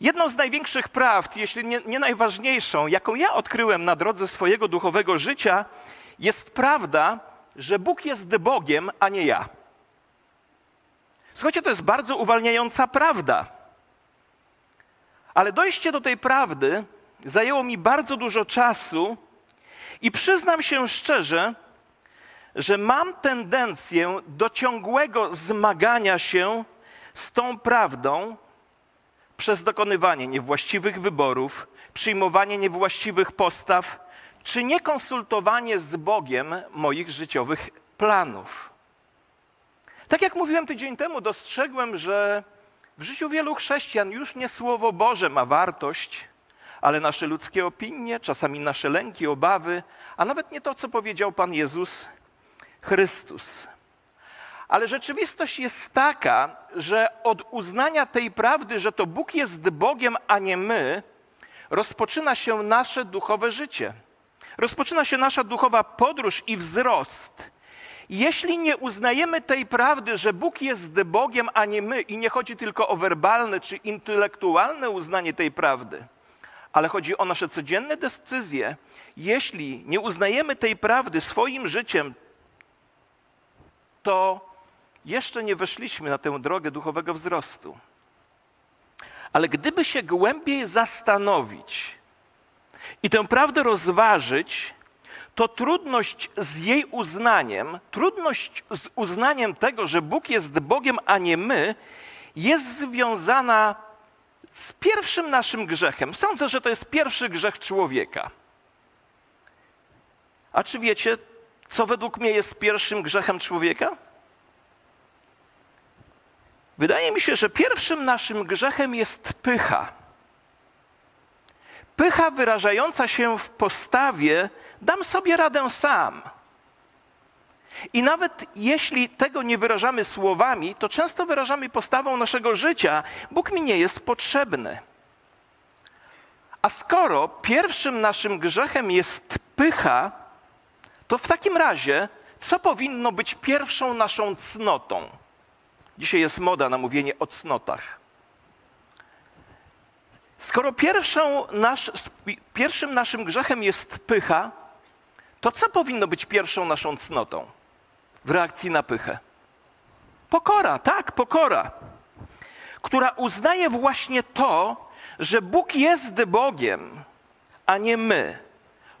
Jedną z największych prawd, jeśli nie, nie, najważniejszą, jaką ja odkryłem na drodze swojego duchowego życia, jest prawda, że Bóg jest Bogiem, a nie ja. Słuchajcie, to jest bardzo uwalniająca prawda. Ale dojście do tej prawdy zajęło mi bardzo dużo czasu i przyznam się szczerze, że mam tendencję do ciągłego zmagania się z tą prawdą przez dokonywanie niewłaściwych wyborów, przyjmowanie niewłaściwych postaw, czy niekonsultowanie z Bogiem moich życiowych planów. Tak jak mówiłem tydzień temu, dostrzegłem, że w życiu wielu chrześcijan już nie Słowo Boże ma wartość, ale nasze ludzkie opinie, czasami nasze lęki, obawy, a nawet nie to, co powiedział Pan Jezus Chrystus. Ale rzeczywistość jest taka, że od uznania tej prawdy, że to Bóg jest Bogiem, a nie my, rozpoczyna się nasze duchowe życie. Rozpoczyna się nasza duchowa podróż i wzrost. Jeśli nie uznajemy tej prawdy, że Bóg jest Bogiem, a nie my, i nie chodzi tylko o werbalne czy intelektualne uznanie tej prawdy, ale chodzi o nasze codzienne decyzje, jeśli nie uznajemy tej prawdy swoim życiem, to jeszcze nie weszliśmy na tę drogę duchowego wzrostu. Ale gdyby się głębiej zastanowić i tę prawdę rozważyć, to trudność z jej uznaniem, trudność z uznaniem tego, że Bóg jest Bogiem, a nie my, jest związana z pierwszym naszym grzechem. Sądzę, że to jest pierwszy grzech człowieka. A czy wiecie, co według mnie jest pierwszym grzechem człowieka? Wydaje mi się, że pierwszym naszym grzechem jest pycha. Pycha wyrażająca się w postawie dam sobie radę sam. I nawet jeśli tego nie wyrażamy słowami, to często wyrażamy postawą naszego życia. Bóg mi nie jest potrzebny. A skoro pierwszym naszym grzechem jest pycha, to w takim razie, co powinno być pierwszą naszą cnotą? Dzisiaj jest moda na mówienie o cnotach. Skoro nasz, pierwszym naszym grzechem jest pycha, to co powinno być pierwszą naszą cnotą w reakcji na pychę? Pokora, tak, pokora, która uznaje właśnie to, że Bóg jest Bogiem, a nie my.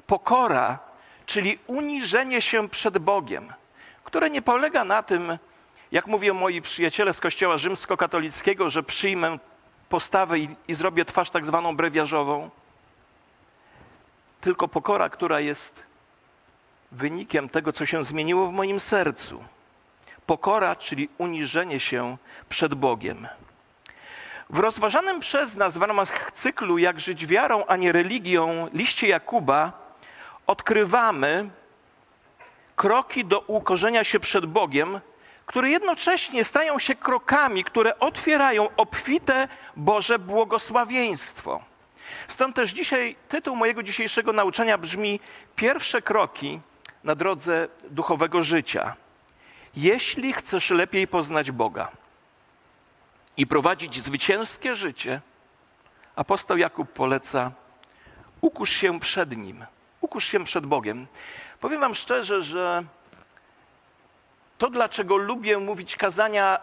Pokora, czyli uniżenie się przed Bogiem, które nie polega na tym, jak mówią moi przyjaciele z Kościoła rzymskokatolickiego, że przyjmę postawę i, i zrobię twarz tak zwaną brewiarzową, tylko pokora, która jest wynikiem tego, co się zmieniło w moim sercu. Pokora, czyli uniżenie się przed Bogiem. W rozważanym przez nas w ramach cyklu Jak żyć wiarą, a nie religią, liście Jakuba odkrywamy kroki do ukorzenia się przed Bogiem, które jednocześnie stają się krokami, które otwierają obfite Boże błogosławieństwo. Stąd też dzisiaj tytuł mojego dzisiejszego nauczania brzmi Pierwsze kroki na drodze duchowego życia. Jeśli chcesz lepiej poznać Boga i prowadzić zwycięskie życie, apostoł Jakub poleca: ukusz się przed Nim, ukusz się przed Bogiem. Powiem Wam szczerze, że to, dlaczego lubię mówić kazania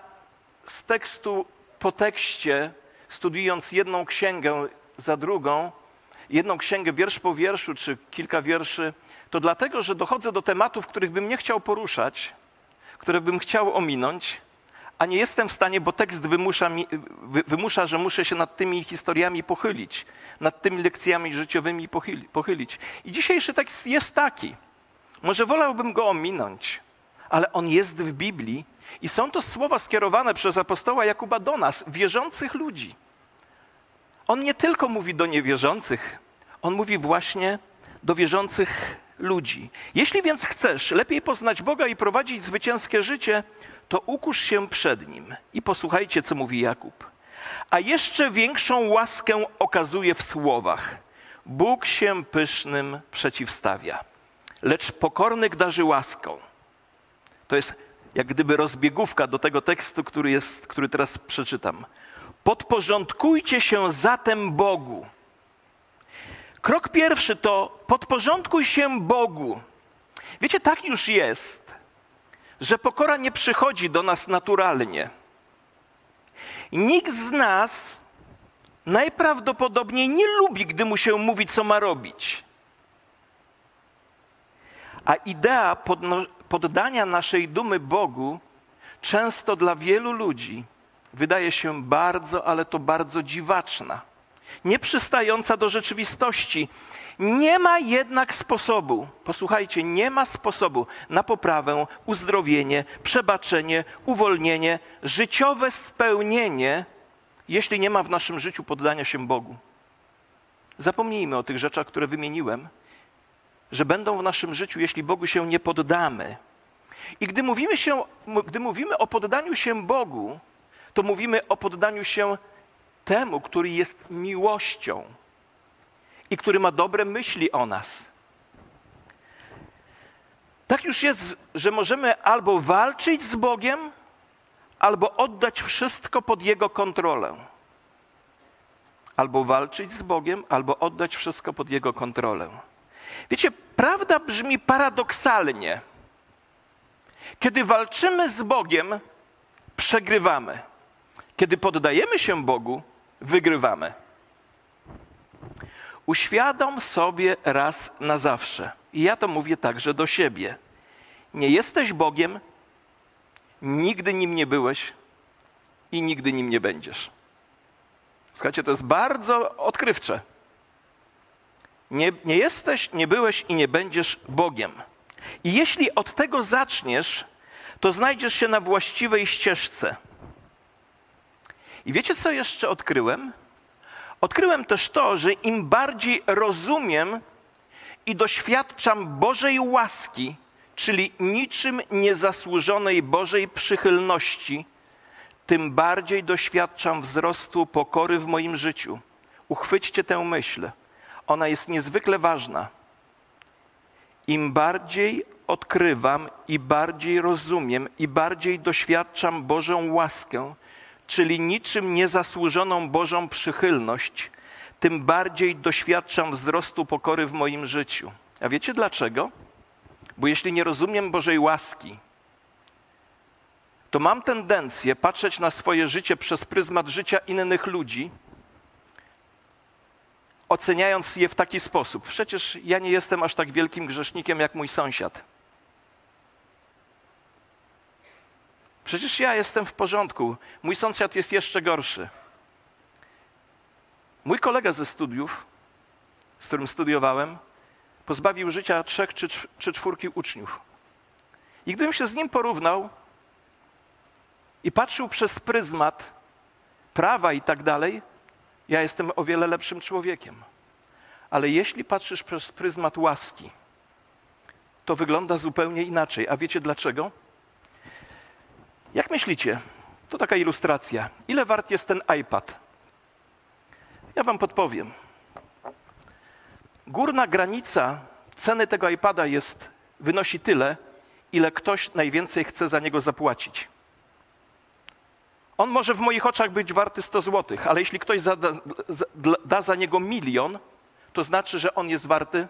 z tekstu po tekście, studiując jedną księgę za drugą, jedną księgę wiersz po wierszu, czy kilka wierszy, to dlatego, że dochodzę do tematów, których bym nie chciał poruszać, które bym chciał ominąć, a nie jestem w stanie, bo tekst wymusza, mi, wymusza, że muszę się nad tymi historiami pochylić, nad tymi lekcjami życiowymi pochylić. I dzisiejszy tekst jest taki. Może wolałbym go ominąć, ale on jest w Biblii i są to słowa skierowane przez apostoła Jakuba do nas, wierzących ludzi. On nie tylko mówi do niewierzących, on mówi właśnie do wierzących ludzi. Jeśli więc chcesz lepiej poznać Boga i prowadzić zwycięskie życie, to ukusz się przed Nim. I posłuchajcie, co mówi Jakub. A jeszcze większą łaskę okazuje w słowach. Bóg się pysznym przeciwstawia, lecz pokornych darzy łaską. To jest jak gdyby rozbiegówka do tego tekstu, który, jest, który teraz przeczytam. Podporządkujcie się zatem Bogu. Krok pierwszy to podporządkuj się Bogu. Wiecie, tak już jest, że pokora nie przychodzi do nas naturalnie. Nikt z nas najprawdopodobniej nie lubi, gdy mu się mówi, co ma robić. A idea poddania naszej dumy Bogu często dla wielu ludzi wydaje się bardzo, ale to bardzo dziwaczna, nieprzystająca do rzeczywistości. Nie ma jednak sposobu, posłuchajcie, nie ma sposobu na poprawę, uzdrowienie, przebaczenie, uwolnienie, życiowe spełnienie, jeśli nie ma w naszym życiu poddania się Bogu. Zapomnijmy o tych rzeczach, które wymieniłem, że będą w naszym życiu, jeśli Bogu się nie poddamy. I gdy mówimy, się, gdy mówimy o poddaniu się Bogu, to mówimy o poddaniu się temu, który jest miłością i który ma dobre myśli o nas. Tak już jest, że możemy albo walczyć z Bogiem, albo oddać wszystko pod Jego kontrolę. Albo walczyć z Bogiem, albo oddać wszystko pod Jego kontrolę. Wiecie, prawda brzmi paradoksalnie. Kiedy walczymy z Bogiem, przegrywamy. Kiedy poddajemy się Bogu, wygrywamy. Uświadom sobie raz na zawsze. I ja to mówię także do siebie. Nie jesteś Bogiem, nigdy nim nie byłeś i nigdy nim nie będziesz. Słuchajcie, to jest bardzo odkrywcze. Nie, nie jesteś, nie byłeś i nie będziesz Bogiem. I jeśli od tego zaczniesz, to znajdziesz się na właściwej ścieżce. I wiecie, co jeszcze odkryłem? Odkryłem też to, że im bardziej rozumiem i doświadczam Bożej łaski, czyli niczym niezasłużonej Bożej przychylności, tym bardziej doświadczam wzrostu pokory w moim życiu. Uchwyćcie tę myśl. Ona jest niezwykle ważna. Im bardziej odkrywam i bardziej rozumiem i bardziej doświadczam Bożą łaskę, czyli niczym niezasłużoną Bożą przychylność, tym bardziej doświadczam wzrostu pokory w moim życiu. A wiecie dlaczego? Bo jeśli nie rozumiem Bożej łaski, to mam tendencję patrzeć na swoje życie przez pryzmat życia innych ludzi, oceniając je w taki sposób. Przecież ja nie jestem aż tak wielkim grzesznikiem jak mój sąsiad. Przecież ja jestem w porządku, mój sąsiad jest jeszcze gorszy. Mój kolega ze studiów, z którym studiowałem, pozbawił życia trzech czy, czy czwórki uczniów. I gdybym się z nim porównał i patrzył przez pryzmat prawa i tak dalej, ja jestem o wiele lepszym człowiekiem. Ale jeśli patrzysz przez pryzmat łaski, to wygląda zupełnie inaczej. A wiecie dlaczego? Jak myślicie? To taka ilustracja. Ile wart jest ten iPad? Ja wam podpowiem. Górna granica ceny tego iPada jest, wynosi tyle, ile ktoś najwięcej chce za niego zapłacić. On może w moich oczach być warty 100 zł, ale jeśli ktoś zada, da za niego milion, to znaczy, że on jest warty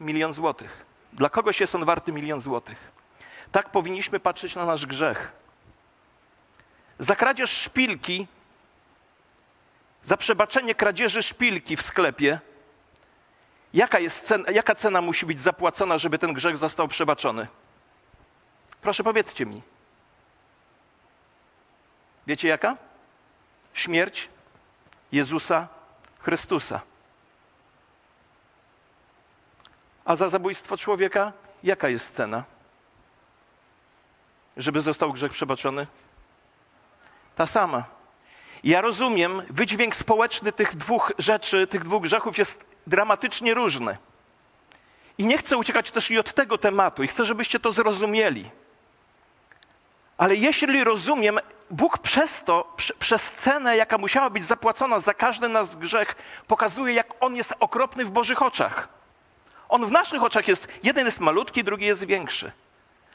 milion złotych. Dla kogoś jest on warty milion złotych. Tak powinniśmy patrzeć na nasz grzech. Za kradzież szpilki, za przebaczenie kradzieży szpilki w sklepie, jaka, jest cena, jaka cena musi być zapłacona, żeby ten grzech został przebaczony? Proszę powiedzcie mi. Wiecie jaka? Śmierć Jezusa Chrystusa. A za zabójstwo człowieka jaka jest cena? Żeby został grzech przebaczony? Ta sama. Ja rozumiem, wydźwięk społeczny tych dwóch rzeczy, tych dwóch grzechów jest dramatycznie różny. I nie chcę uciekać też i od tego tematu, i chcę, żebyście to zrozumieli. Ale jeśli rozumiem, Bóg przez to, przez cenę, jaka musiała być zapłacona za każdy nas grzech, pokazuje, jak On jest okropny w Bożych oczach. On w naszych oczach jest, jeden jest malutki, drugi jest większy.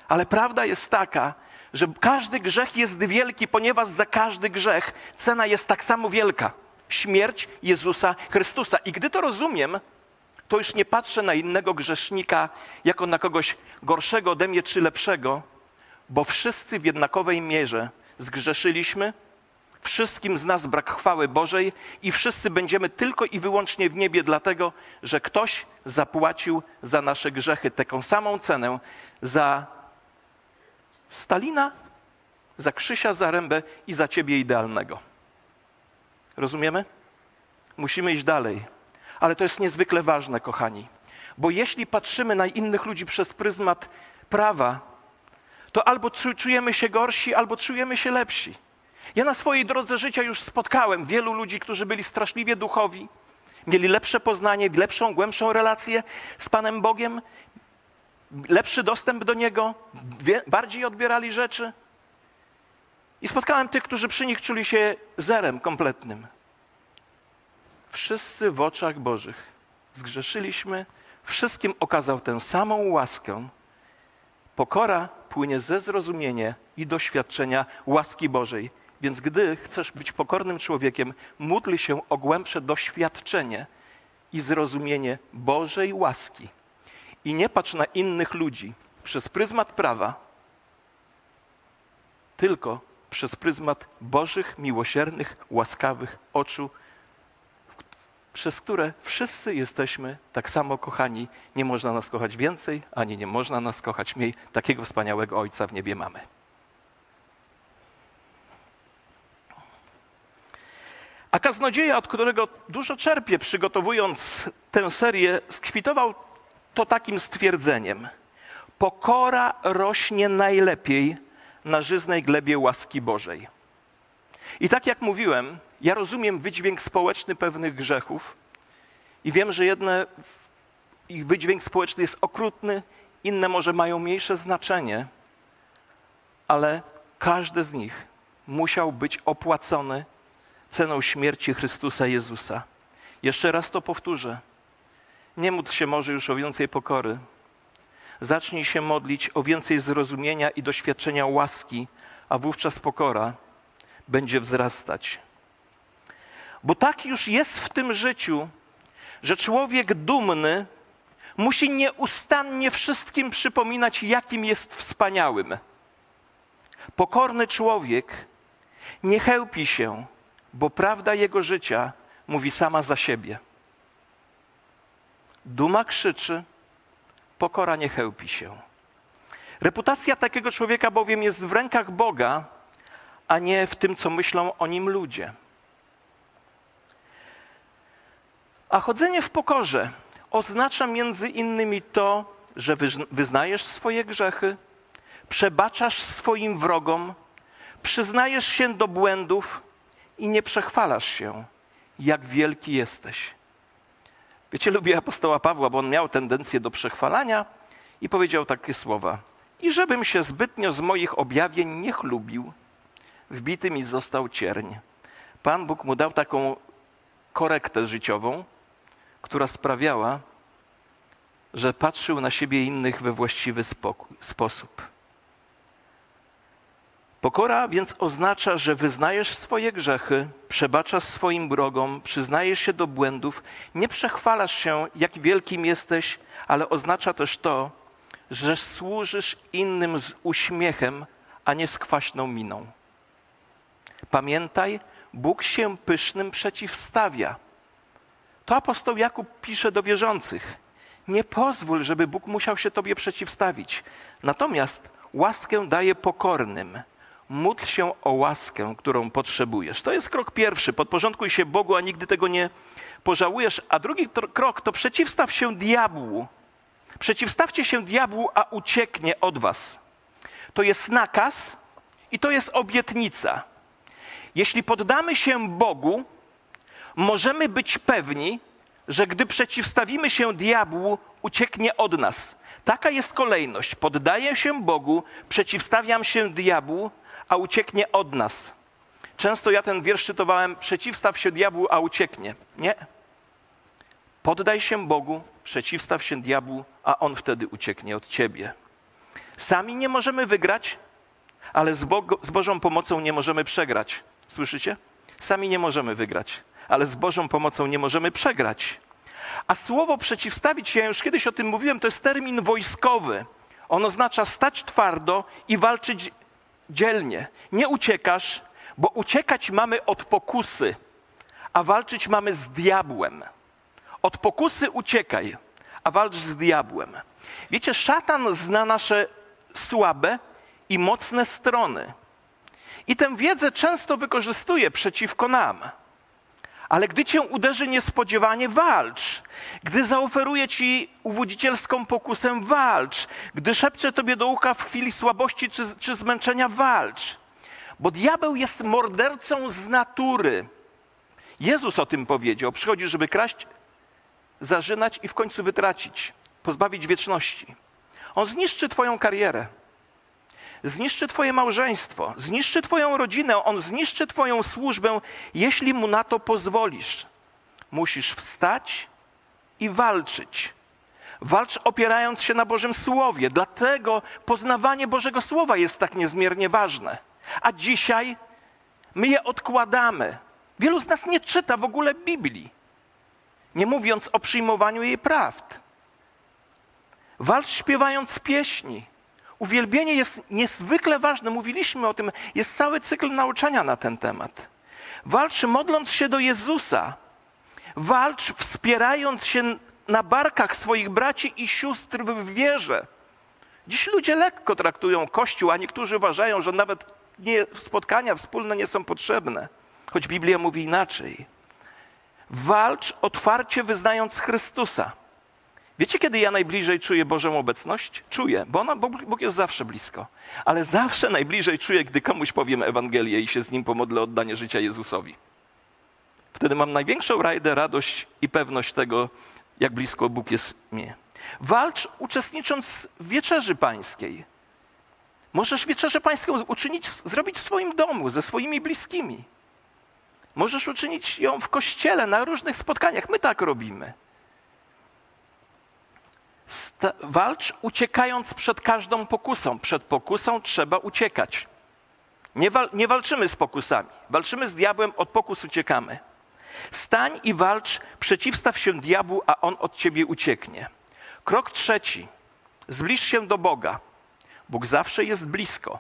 Ale prawda jest taka, że każdy grzech jest wielki, ponieważ za każdy grzech cena jest tak samo wielka. Śmierć Jezusa Chrystusa. I gdy to rozumiem, to już nie patrzę na innego grzesznika jako na kogoś gorszego ode mnie czy lepszego, bo wszyscy w jednakowej mierze zgrzeszyliśmy, wszystkim z nas brak chwały Bożej i wszyscy będziemy tylko i wyłącznie w niebie, dlatego że ktoś zapłacił za nasze grzechy taką samą cenę za Stalina, za Krzysia Zarębę i za ciebie idealnego. Rozumiemy? Musimy iść dalej. Ale to jest niezwykle ważne, kochani, bo jeśli patrzymy na innych ludzi przez pryzmat prawa, to albo czujemy się gorsi, albo czujemy się lepsi. Ja na swojej drodze życia już spotkałem wielu ludzi, którzy byli straszliwie duchowi, mieli lepsze poznanie, lepszą, głębszą relację z Panem Bogiem, lepszy dostęp do Niego, bardziej odbierali rzeczy. I spotkałem tych, którzy przy nich czuli się zerem kompletnym. Wszyscy w oczach Bożych zgrzeszyliśmy, wszystkim okazał tę samą łaskę. Pokora płynie ze zrozumienia i doświadczenia łaski Bożej. Więc gdy chcesz być pokornym człowiekiem, módl się o głębsze doświadczenie i zrozumienie Bożej łaski. I nie patrz na innych ludzi przez pryzmat prawa, tylko przez pryzmat Bożych, miłosiernych, łaskawych oczu, przez które wszyscy jesteśmy tak samo kochani. Nie można nas kochać więcej, ani nie można nas kochać mniej. Takiego wspaniałego Ojca w niebie mamy. A kaznodzieja, od którego dużo czerpię, przygotowując tę serię, skwitował to takim stwierdzeniem: Pokora rośnie najlepiej na żyznej glebie łaski Bożej. I tak jak mówiłem, ja rozumiem wydźwięk społeczny pewnych grzechów i wiem, że jedne ich wydźwięk społeczny jest okrutny, inne może mają mniejsze znaczenie, ale każdy z nich musiał być opłacony ceną śmierci Chrystusa Jezusa. Jeszcze raz to powtórzę. Nie módl się może już o więcej pokory. Zacznij się modlić o więcej zrozumienia i doświadczenia łaski, a wówczas pokora będzie wzrastać. Bo tak już jest w tym życiu, że człowiek dumny musi nieustannie wszystkim przypominać, jakim jest wspaniałym. Pokorny człowiek nie chełpi się, bo prawda jego życia mówi sama za siebie. Duma krzyczy, pokora nie chełpi się. Reputacja takiego człowieka bowiem jest w rękach Boga, a nie w tym, co myślą o nim ludzie. A chodzenie w pokorze oznacza między innymi to, że wyznajesz swoje grzechy, przebaczasz swoim wrogom, przyznajesz się do błędów i nie przechwalasz się, jak wielki jesteś. Wiecie, lubię apostoła Pawła, bo on miał tendencję do przechwalania i powiedział takie słowa. I żebym się zbytnio z moich objawień nie chlubił, wbity mi został cierń. Pan Bóg mu dał taką korektę życiową, która sprawiała, że patrzył na siebie innych we właściwy spokój, sposób. Pokora więc oznacza, że wyznajesz swoje grzechy, przebaczasz swoim wrogom, przyznajesz się do błędów, nie przechwalasz się, jak wielkim jesteś, ale oznacza też to, że służysz innym z uśmiechem, a nie z kwaśną miną. Pamiętaj, Bóg się pysznym przeciwstawia. To apostoł Jakub pisze do wierzących. Nie pozwól, żeby Bóg musiał się Tobie przeciwstawić. Natomiast łaskę daje pokornym módl się o łaskę, którą potrzebujesz. To jest krok pierwszy. Podporządkuj się Bogu, a nigdy tego nie pożałujesz. A drugi krok to przeciwstaw się diabłu. Przeciwstawcie się diabłu, a ucieknie od was. To jest nakaz i to jest obietnica. Jeśli poddamy się Bogu, możemy być pewni, że gdy przeciwstawimy się diabłu, ucieknie od nas. Taka jest kolejność. Poddaję się Bogu, przeciwstawiam się diabłu, a ucieknie od nas. Często ja ten wiersz czytowałem: przeciwstaw się diabłu, a ucieknie. Nie. Poddaj się Bogu, przeciwstaw się diabłu, a on wtedy ucieknie od ciebie. Sami nie możemy wygrać, ale z, z Bożą pomocą nie możemy przegrać. Słyszycie? Sami nie możemy wygrać, ale z Bożą pomocą nie możemy przegrać. A słowo przeciwstawić ja już kiedyś o tym mówiłem, to jest termin wojskowy. On oznacza stać twardo i walczyć dzielnie. Nie uciekasz, bo uciekać mamy od pokusy, a walczyć mamy z diabłem. Od pokusy uciekaj, a walcz z diabłem. Wiecie, szatan zna nasze słabe i mocne strony. I tę wiedzę często wykorzystuje przeciwko nam. Ale gdy cię uderzy niespodziewanie, walcz. Gdy zaoferuje ci uwodzicielską pokusę, walcz. Gdy szepcze tobie do ucha w chwili słabości czy, czy zmęczenia, walcz. Bo diabeł jest mordercą z natury. Jezus o tym powiedział. Przychodzi, żeby kraść, zarzynać i w końcu wytracić, pozbawić wieczności. On zniszczy Twoją karierę, zniszczy Twoje małżeństwo, zniszczy Twoją rodzinę, on zniszczy Twoją służbę, jeśli mu na to pozwolisz. Musisz wstać i walczyć. Walcz opierając się na Bożym Słowie. Dlatego poznawanie Bożego Słowa jest tak niezmiernie ważne. A dzisiaj my je odkładamy. Wielu z nas nie czyta w ogóle Biblii, nie mówiąc o przyjmowaniu jej prawd. Walcz śpiewając pieśni. Uwielbienie jest niezwykle ważne, mówiliśmy o tym, jest cały cykl nauczania na ten temat. Walcz modląc się do Jezusa. Walcz wspierając się na barkach swoich braci i sióstr w wierze. Dziś ludzie lekko traktują Kościół, a niektórzy uważają, że nawet nie, spotkania wspólne nie są potrzebne, choć Biblia mówi inaczej. Walcz otwarcie wyznając Chrystusa. Wiecie, kiedy ja najbliżej czuję Bożą obecność? Czuję, bo, ona, bo Bóg jest zawsze blisko. Ale zawsze najbliżej czuję, gdy komuś powiem Ewangelię i się z nim pomodlę o oddanie życia Jezusowi. Wtedy mam największą rajdę, radość i pewność tego, jak blisko Bóg jest mnie. Walcz uczestnicząc w wieczerzy pańskiej. Możesz wieczerzę pańską uczynić, zrobić w swoim domu, ze swoimi bliskimi. Możesz uczynić ją w kościele, na różnych spotkaniach. My tak robimy. Walcz uciekając przed każdą pokusą. Przed pokusą trzeba uciekać. Nie, wal nie walczymy z pokusami. Walczymy z diabłem, od pokus uciekamy. Stań i walcz, przeciwstaw się diabłu, a on od ciebie ucieknie. Krok trzeci. Zbliż się do Boga. Bóg zawsze jest blisko,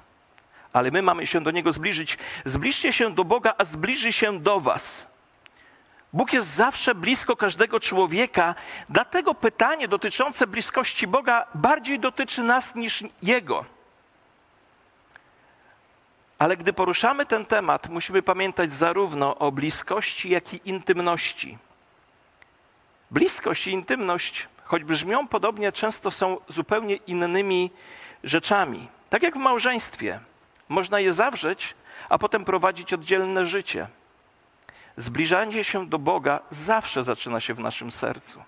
ale my mamy się do Niego zbliżyć. Zbliżcie się do Boga, a zbliży się do Was. Bóg jest zawsze blisko każdego człowieka, dlatego pytanie dotyczące bliskości Boga bardziej dotyczy nas niż Jego. Ale gdy poruszamy ten temat, musimy pamiętać zarówno o bliskości, jak i intymności. Bliskość i intymność, choć brzmią podobnie, często są zupełnie innymi rzeczami. Tak jak w małżeństwie. Można je zawrzeć, a potem prowadzić oddzielne życie. Zbliżanie się do Boga zawsze zaczyna się w naszym sercu.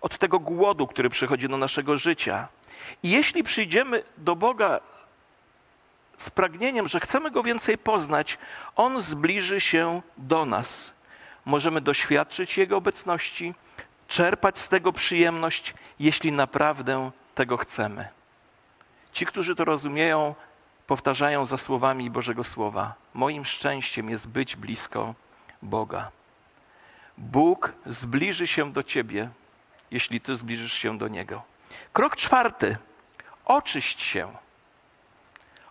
Od tego głodu, który przychodzi do naszego życia. I jeśli przyjdziemy do Boga z pragnieniem, że chcemy Go więcej poznać, On zbliży się do nas. Możemy doświadczyć Jego obecności, czerpać z tego przyjemność, jeśli naprawdę tego chcemy. Ci, którzy to rozumieją, powtarzają za słowami Bożego Słowa: Moim szczęściem jest być blisko Boga. Bóg zbliży się do ciebie, jeśli ty zbliżysz się do Niego. Krok czwarty. Oczyść się.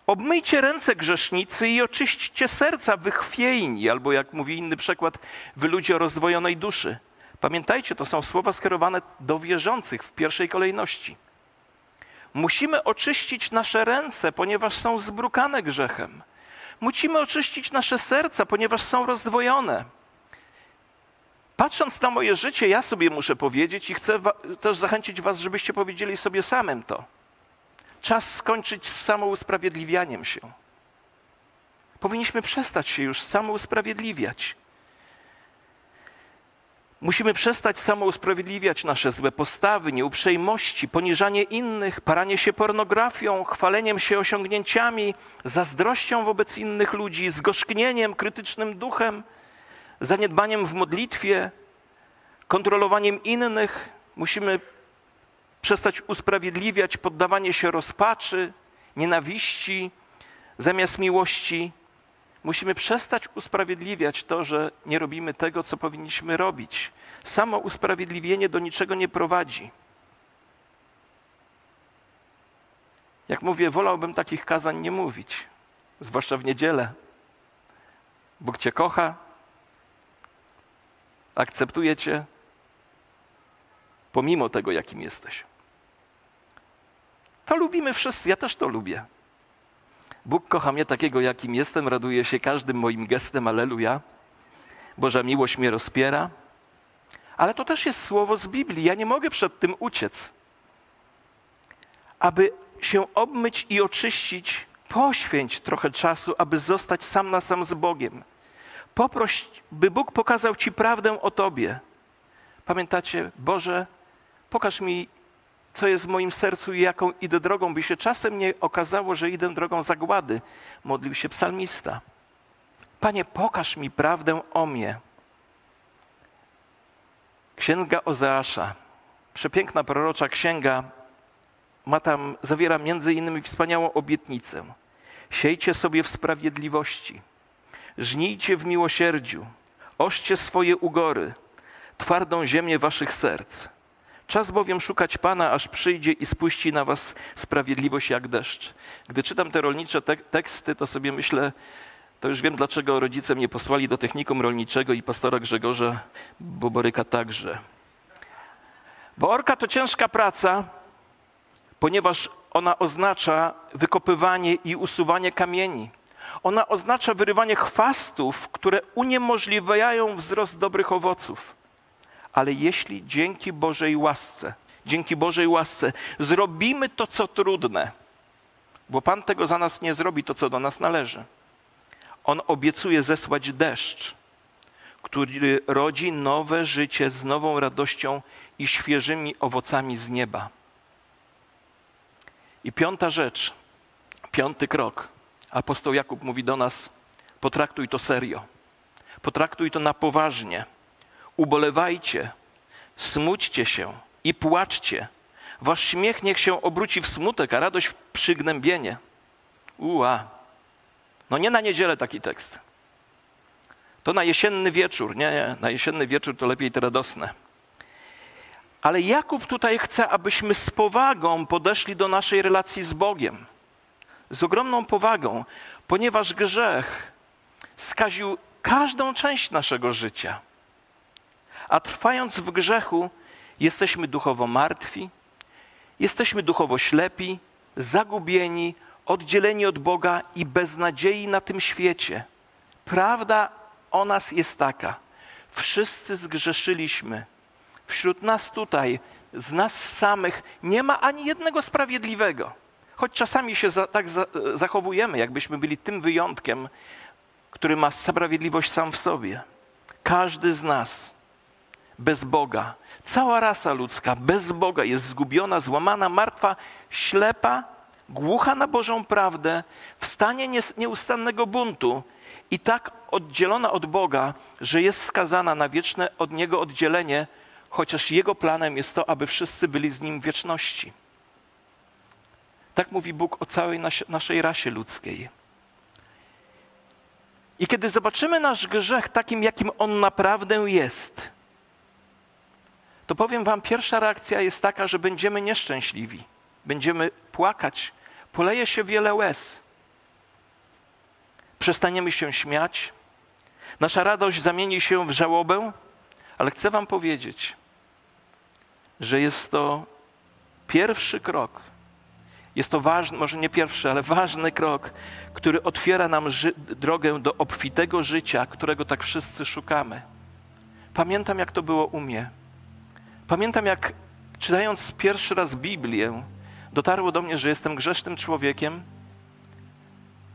Obmyjcie ręce grzesznicy i oczyśćcie serca wychwiejni, albo jak mówi inny przekład, wy ludzie o rozdwojonej duszy. Pamiętajcie, to są słowa skierowane do wierzących w pierwszej kolejności. Musimy oczyścić nasze ręce, ponieważ są zbrukane grzechem. Musimy oczyścić nasze serca, ponieważ są rozdwojone. Patrząc na moje życie, ja sobie muszę powiedzieć i chcę też zachęcić Was, żebyście powiedzieli sobie samym to. Czas skończyć z samousprawiedliwianiem się. Powinniśmy przestać się już samousprawiedliwiać. Musimy przestać samo usprawiedliwiać nasze złe postawy, nieuprzejmości, poniżanie innych, paranie się pornografią, chwaleniem się osiągnięciami, zazdrością wobec innych ludzi, zgorzknieniem, krytycznym duchem, zaniedbaniem w modlitwie, kontrolowaniem innych. Musimy przestać usprawiedliwiać poddawanie się rozpaczy, nienawiści, Zamiast miłości musimy przestać usprawiedliwiać to, że nie robimy tego, co powinniśmy robić. Samo usprawiedliwienie do niczego nie prowadzi. Jak mówię, wolałbym takich kazań nie mówić, zwłaszcza w niedzielę. Bóg Cię kocha, akceptuje Cię, pomimo tego, jakim jesteś. To lubimy wszyscy, ja też to lubię. Bóg kocha mnie takiego, jakim jestem, raduje się każdym moim gestem, aleluja. Boża miłość mnie rozpiera. Ale to też jest słowo z Biblii, ja nie mogę przed tym uciec. Aby się obmyć i oczyścić, poświęć trochę czasu, aby zostać sam na sam z Bogiem. Poproś, by Bóg pokazał Ci prawdę o Tobie. Pamiętacie, Boże, pokaż mi, co jest w moim sercu i jaką idę drogą, by się czasem nie okazało, że idę drogą zagłady. Modlił się psalmista. Panie, pokaż mi prawdę o mnie. Księga Ozeasza, przepiękna prorocza księga, ma tam, zawiera między innymi wspaniałą obietnicę. Siejcie sobie w sprawiedliwości, żnijcie w miłosierdziu, oszcie swoje ugory, twardą ziemię waszych serc. Czas bowiem szukać Pana, aż przyjdzie i spuści na was sprawiedliwość jak deszcz. Gdy czytam te rolnicze te teksty, to sobie myślę, to już wiem, dlaczego rodzice mnie posłali do technikum rolniczego i pastora Grzegorza Boboryka także. Bo orka to ciężka praca, ponieważ ona oznacza wykopywanie i usuwanie kamieni. Ona oznacza wyrywanie chwastów, które uniemożliwiają wzrost dobrych owoców. Ale jeśli dzięki Bożej łasce, dzięki Bożej łasce zrobimy to, co trudne, bo Pan tego za nas nie zrobi, to co do nas należy. On obiecuje zesłać deszcz, który rodzi nowe życie z nową radością i świeżymi owocami z nieba. I piąta rzecz, piąty krok. Apostoł Jakub mówi do nas: potraktuj to serio, potraktuj to na poważnie. Ubolewajcie, smućcie się i płaczcie. Wasz śmiech niech się obróci w smutek, a radość w przygnębienie. Ua. No nie na niedzielę taki tekst. To na jesienny wieczór. Nie, nie, na jesienny wieczór to lepiej te radosne. Ale Jakub tutaj chce, abyśmy z powagą podeszli do naszej relacji z Bogiem. Z ogromną powagą, ponieważ grzech skaził każdą część naszego życia. A trwając w grzechu, jesteśmy duchowo martwi, jesteśmy duchowo ślepi, zagubieni, oddzieleni od Boga i bez nadziei na tym świecie. Prawda o nas jest taka: wszyscy zgrzeszyliśmy wśród nas tutaj, z nas samych, nie ma ani jednego sprawiedliwego. Choć czasami się za, tak za, zachowujemy, jakbyśmy byli tym wyjątkiem, który ma sprawiedliwość sam w sobie. Każdy z nas bez Boga, cała rasa ludzka bez Boga jest zgubiona, złamana, martwa, ślepa, głucha na Bożą prawdę, w stanie nieustannego buntu i tak oddzielona od Boga, że jest skazana na wieczne od Niego oddzielenie chociaż Jego planem jest to, aby wszyscy byli z Nim w wieczności. Tak mówi Bóg o całej naszej rasie ludzkiej. I kiedy zobaczymy nasz grzech takim, jakim on naprawdę jest, to powiem Wam, pierwsza reakcja jest taka, że będziemy nieszczęśliwi. Będziemy płakać, poleje się wiele łez. Przestaniemy się śmiać, nasza radość zamieni się w żałobę, ale chcę Wam powiedzieć, że jest to pierwszy krok. Jest to ważny, może nie pierwszy, ale ważny krok, który otwiera nam drogę do obfitego życia, którego tak wszyscy szukamy. Pamiętam, jak to było u mnie. Pamiętam, jak czytając pierwszy raz Biblię, dotarło do mnie, że jestem grzesznym człowiekiem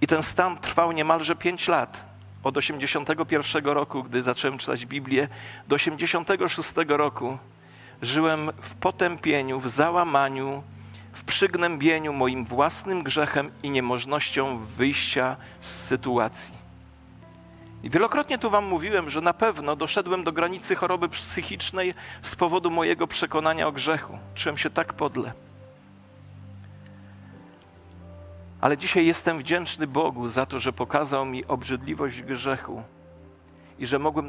i ten stan trwał niemalże pięć lat. Od 81 roku, gdy zacząłem czytać Biblię, do 86 roku żyłem w potępieniu, w załamaniu, w przygnębieniu moim własnym grzechem i niemożnością wyjścia z sytuacji. I wielokrotnie tu Wam mówiłem, że na pewno doszedłem do granicy choroby psychicznej z powodu mojego przekonania o grzechu. Czułem się tak podle. Ale dzisiaj jestem wdzięczny Bogu za to, że pokazał mi obrzydliwość grzechu i że mogłem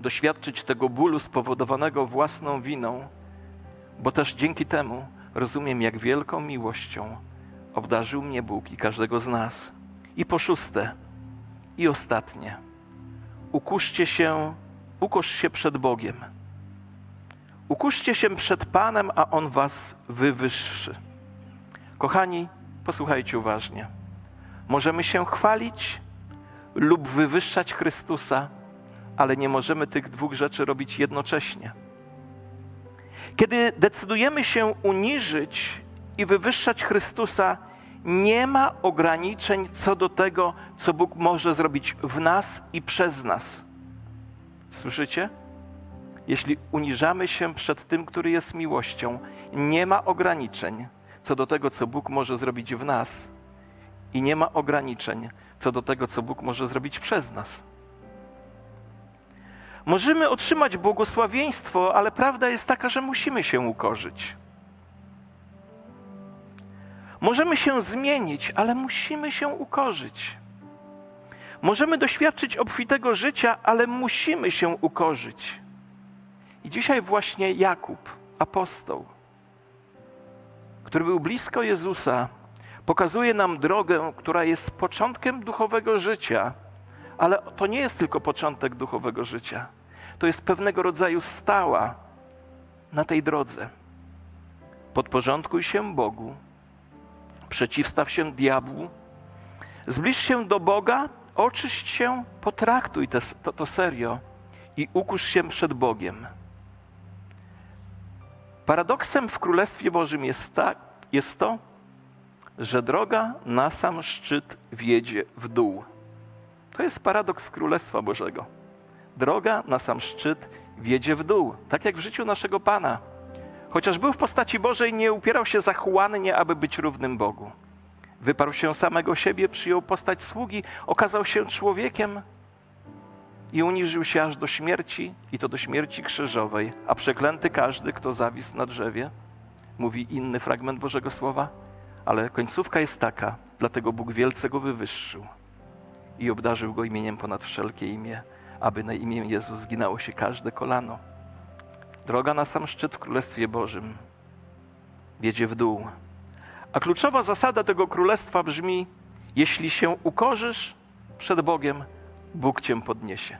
doświadczyć tego bólu spowodowanego własną winą, bo też dzięki temu rozumiem, jak wielką miłością obdarzył mnie Bóg i każdego z nas. I po szóste, i ostatnie, ukuszcie się, ukosz się przed Bogiem. Ukuszcie się przed Panem, a On was wywyższy. Kochani, posłuchajcie uważnie. Możemy się chwalić lub wywyższać Chrystusa, ale nie możemy tych dwóch rzeczy robić jednocześnie. Kiedy decydujemy się uniżyć i wywyższać Chrystusa, nie ma ograniczeń co do tego, co Bóg może zrobić w nas i przez nas. Słyszycie? Jeśli uniżamy się przed tym, który jest miłością, nie ma ograniczeń co do tego, co Bóg może zrobić w nas, i nie ma ograniczeń co do tego, co Bóg może zrobić przez nas. Możemy otrzymać błogosławieństwo, ale prawda jest taka, że musimy się ukorzyć. Możemy się zmienić, ale musimy się ukorzyć. Możemy doświadczyć obfitego życia, ale musimy się ukorzyć. I dzisiaj właśnie Jakub, apostoł, który był blisko Jezusa, pokazuje nam drogę, która jest początkiem duchowego życia, ale to nie jest tylko początek duchowego życia. To jest pewnego rodzaju stała na tej drodze. Podporządkuj się Bogu, przeciwstaw się diabłu, zbliż się do Boga, oczyść się, potraktuj to, to, to serio i ukusz się przed Bogiem. Paradoksem w Królestwie Bożym jest, jest to, że droga na sam szczyt wiedzie w dół. To jest paradoks Królestwa Bożego. Droga na sam szczyt wiedzie w dół, tak jak w życiu naszego Pana. Chociaż był w postaci Bożej, nie upierał się zachłannie, aby być równym Bogu. Wyparł się samego siebie, przyjął postać sługi, okazał się człowiekiem i uniżył się aż do śmierci, i to do śmierci krzyżowej. A przeklęty każdy, kto zawisł na drzewie, mówi inny fragment Bożego Słowa, ale końcówka jest taka, dlatego Bóg wielce go wywyższył i obdarzył go imieniem ponad wszelkie imię, aby na imię Jezus zginało się każde kolano. Droga na sam szczyt w Królestwie Bożym wiedzie w dół. A kluczowa zasada tego królestwa brzmi: jeśli się ukorzysz przed Bogiem, Bóg cię podniesie.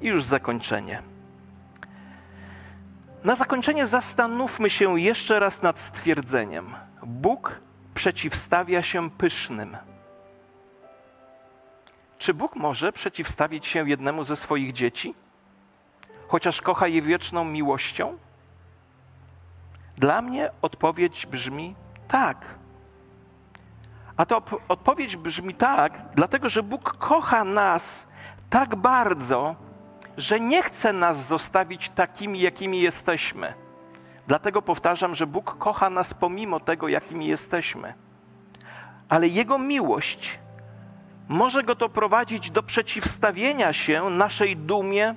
I już zakończenie. Na zakończenie zastanówmy się jeszcze raz nad stwierdzeniem: Bóg przeciwstawia się pysznym. Czy Bóg może przeciwstawić się jednemu ze swoich dzieci, chociaż kocha je wieczną miłością? Dla mnie odpowiedź brzmi tak. A to odpowiedź brzmi tak, dlatego że Bóg kocha nas tak bardzo, że nie chce nas zostawić takimi, jakimi jesteśmy. Dlatego powtarzam, że Bóg kocha nas pomimo tego, jakimi jesteśmy. Ale Jego miłość może go to prowadzić do przeciwstawienia się naszej dumie,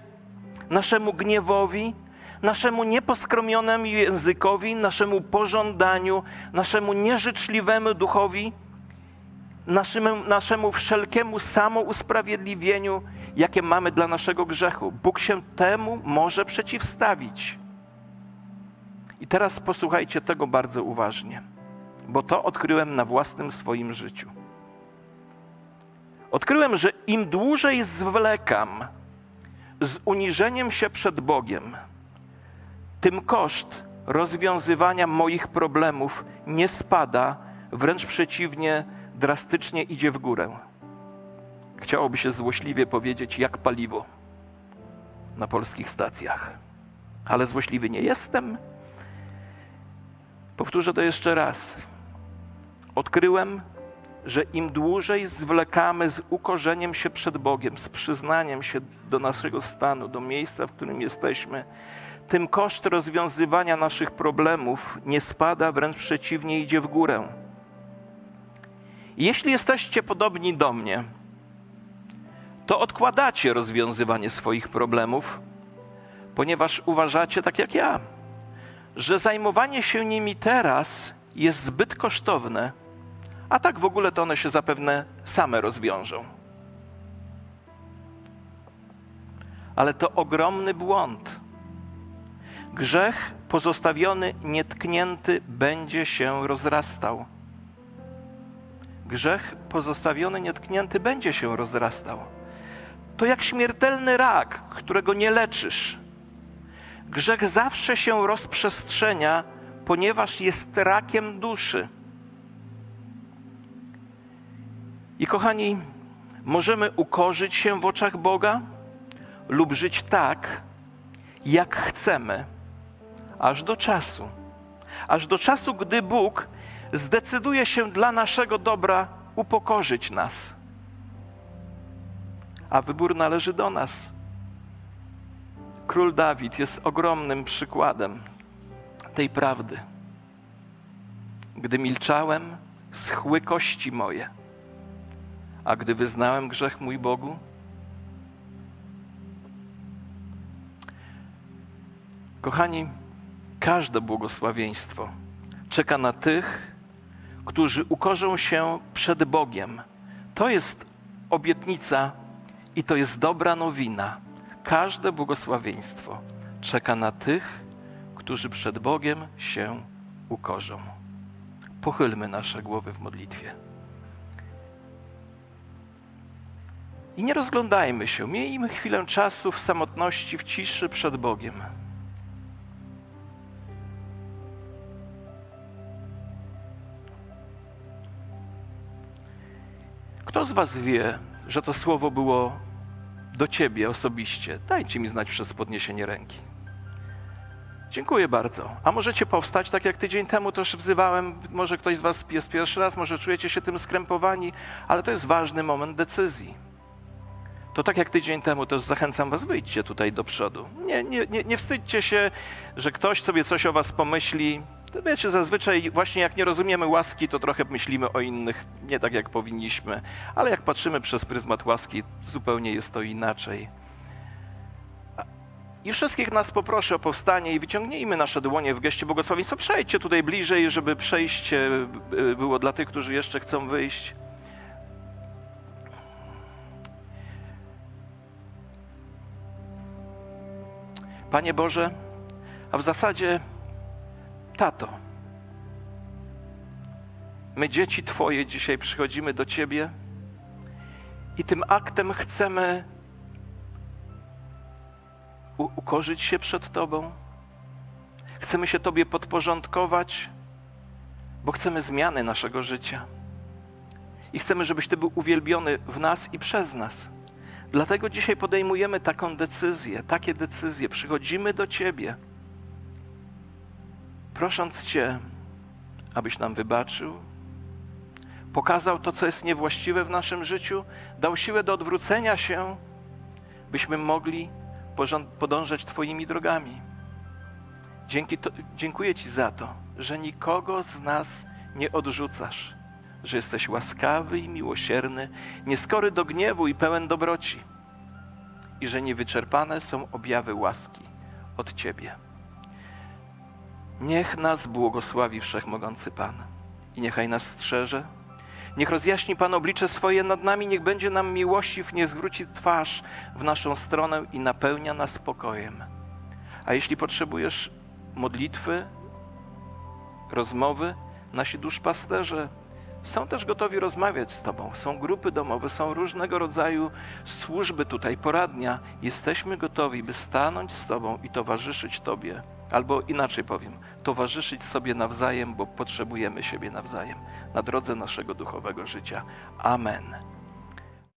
naszemu gniewowi, naszemu nieposkromionemu językowi, naszemu pożądaniu, naszemu nieżyczliwemu duchowi, naszemu, wszelkiemu samousprawiedliwieniu, jakie mamy dla naszego grzechu. Bóg się temu może przeciwstawić. I teraz posłuchajcie tego bardzo uważnie, bo to odkryłem na własnym swoim życiu. Odkryłem, że im dłużej zwlekam z uniżeniem się przed Bogiem, tym koszt rozwiązywania moich problemów nie spada, wręcz przeciwnie, drastycznie idzie w górę. Chciałoby się złośliwie powiedzieć, jak paliwo na polskich stacjach. Ale złośliwy nie jestem. Powtórzę to jeszcze raz. Odkryłem, że im dłużej zwlekamy z ukorzeniem się przed Bogiem, z przyznaniem się do naszego stanu, do miejsca, w którym jesteśmy, tym koszt rozwiązywania naszych problemów nie spada, wręcz przeciwnie, idzie w górę. Jeśli jesteście podobni do mnie, to odkładacie rozwiązywanie swoich problemów, ponieważ uważacie, tak jak ja, że zajmowanie się nimi teraz jest zbyt kosztowne A tak w ogóle to one się zapewne same rozwiążą. Ale to ogromny błąd. Grzech pozostawiony nietknięty będzie się rozrastał. Grzech pozostawiony nietknięty będzie się rozrastał. To jak śmiertelny rak, którego nie leczysz. Grzech zawsze się rozprzestrzenia, ponieważ jest rakiem duszy. I kochani, możemy ukorzyć się w oczach Boga lub żyć tak, jak chcemy, aż do czasu. Aż do czasu, gdy Bóg zdecyduje się dla naszego dobra upokorzyć nas. A wybór należy do nas. Król Dawid jest ogromnym przykładem tej prawdy. Gdy milczałem, schły kości moje, a gdy wyznałem grzech mój Bogu, kochani, każde błogosławieństwo czeka na tych, którzy ukorzą się przed Bogiem. To jest obietnica i to jest dobra nowina. Każde błogosławieństwo czeka na tych, którzy przed Bogiem się ukorzą. Pochylmy nasze głowy w modlitwie. I nie rozglądajmy się, miejmy chwilę czasu w samotności, w ciszy przed Bogiem. Kto z Was wie, że to słowo było do Ciebie osobiście? Dajcie mi znać przez podniesienie ręki. Dziękuję bardzo. A możecie powstać, tak jak tydzień temu też wzywałem, może ktoś z Was jest pierwszy raz, może czujecie się tym skrępowani, ale to jest ważny moment decyzji. To tak jak tydzień temu też zachęcam Was, wyjdźcie tutaj do przodu. Nie, nie, nie, nie wstydźcie się, że ktoś sobie coś o Was pomyśli, Wiecie, zazwyczaj właśnie jak nie rozumiemy łaski, to trochę myślimy o innych nie tak jak powinniśmy, ale jak patrzymy przez pryzmat łaski, zupełnie jest to inaczej. I wszystkich nas poproszę o powstanie i wyciągnijmy nasze dłonie w geście błogosławieństwa. Przejdźcie tutaj bliżej, żeby przejście y, było dla tych, którzy jeszcze chcą wyjść. Panie Boże, a w zasadzie Tato, my dzieci Twoje dzisiaj przychodzimy do Ciebie i tym aktem chcemy ukorzyć się przed Tobą. Chcemy się Tobie podporządkować, bo chcemy zmiany naszego życia. I chcemy, żebyś Ty był uwielbiony w nas i przez nas. Dlatego dzisiaj podejmujemy taką decyzję, takie decyzje. Przychodzimy do Ciebie prosząc Cię, abyś nam wybaczył, pokazał to, co jest niewłaściwe w naszym życiu, dał siłę do odwrócenia się, byśmy mogli podążać Twoimi drogami. Dzięki to, dziękuję Ci za to, że nikogo z nas nie odrzucasz, że jesteś łaskawy i miłosierny, nieskory do gniewu i pełen dobroci i że niewyczerpane są objawy łaski od Ciebie. Niech nas błogosławi Wszechmogący Pan i niechaj nas strzeże. Niech rozjaśni Pan oblicze swoje nad nami, niech będzie nam miłościw, nie zwróci twarz w naszą stronę i napełnia nas spokojem. A jeśli potrzebujesz modlitwy, rozmowy, nasi duszpasterze są też gotowi rozmawiać z Tobą. Są grupy domowe, są różnego rodzaju służby tutaj, poradnia. Jesteśmy gotowi, by stanąć z Tobą i towarzyszyć Tobie. Albo inaczej powiem, towarzyszyć sobie nawzajem, bo potrzebujemy siebie nawzajem na drodze naszego duchowego życia. Amen.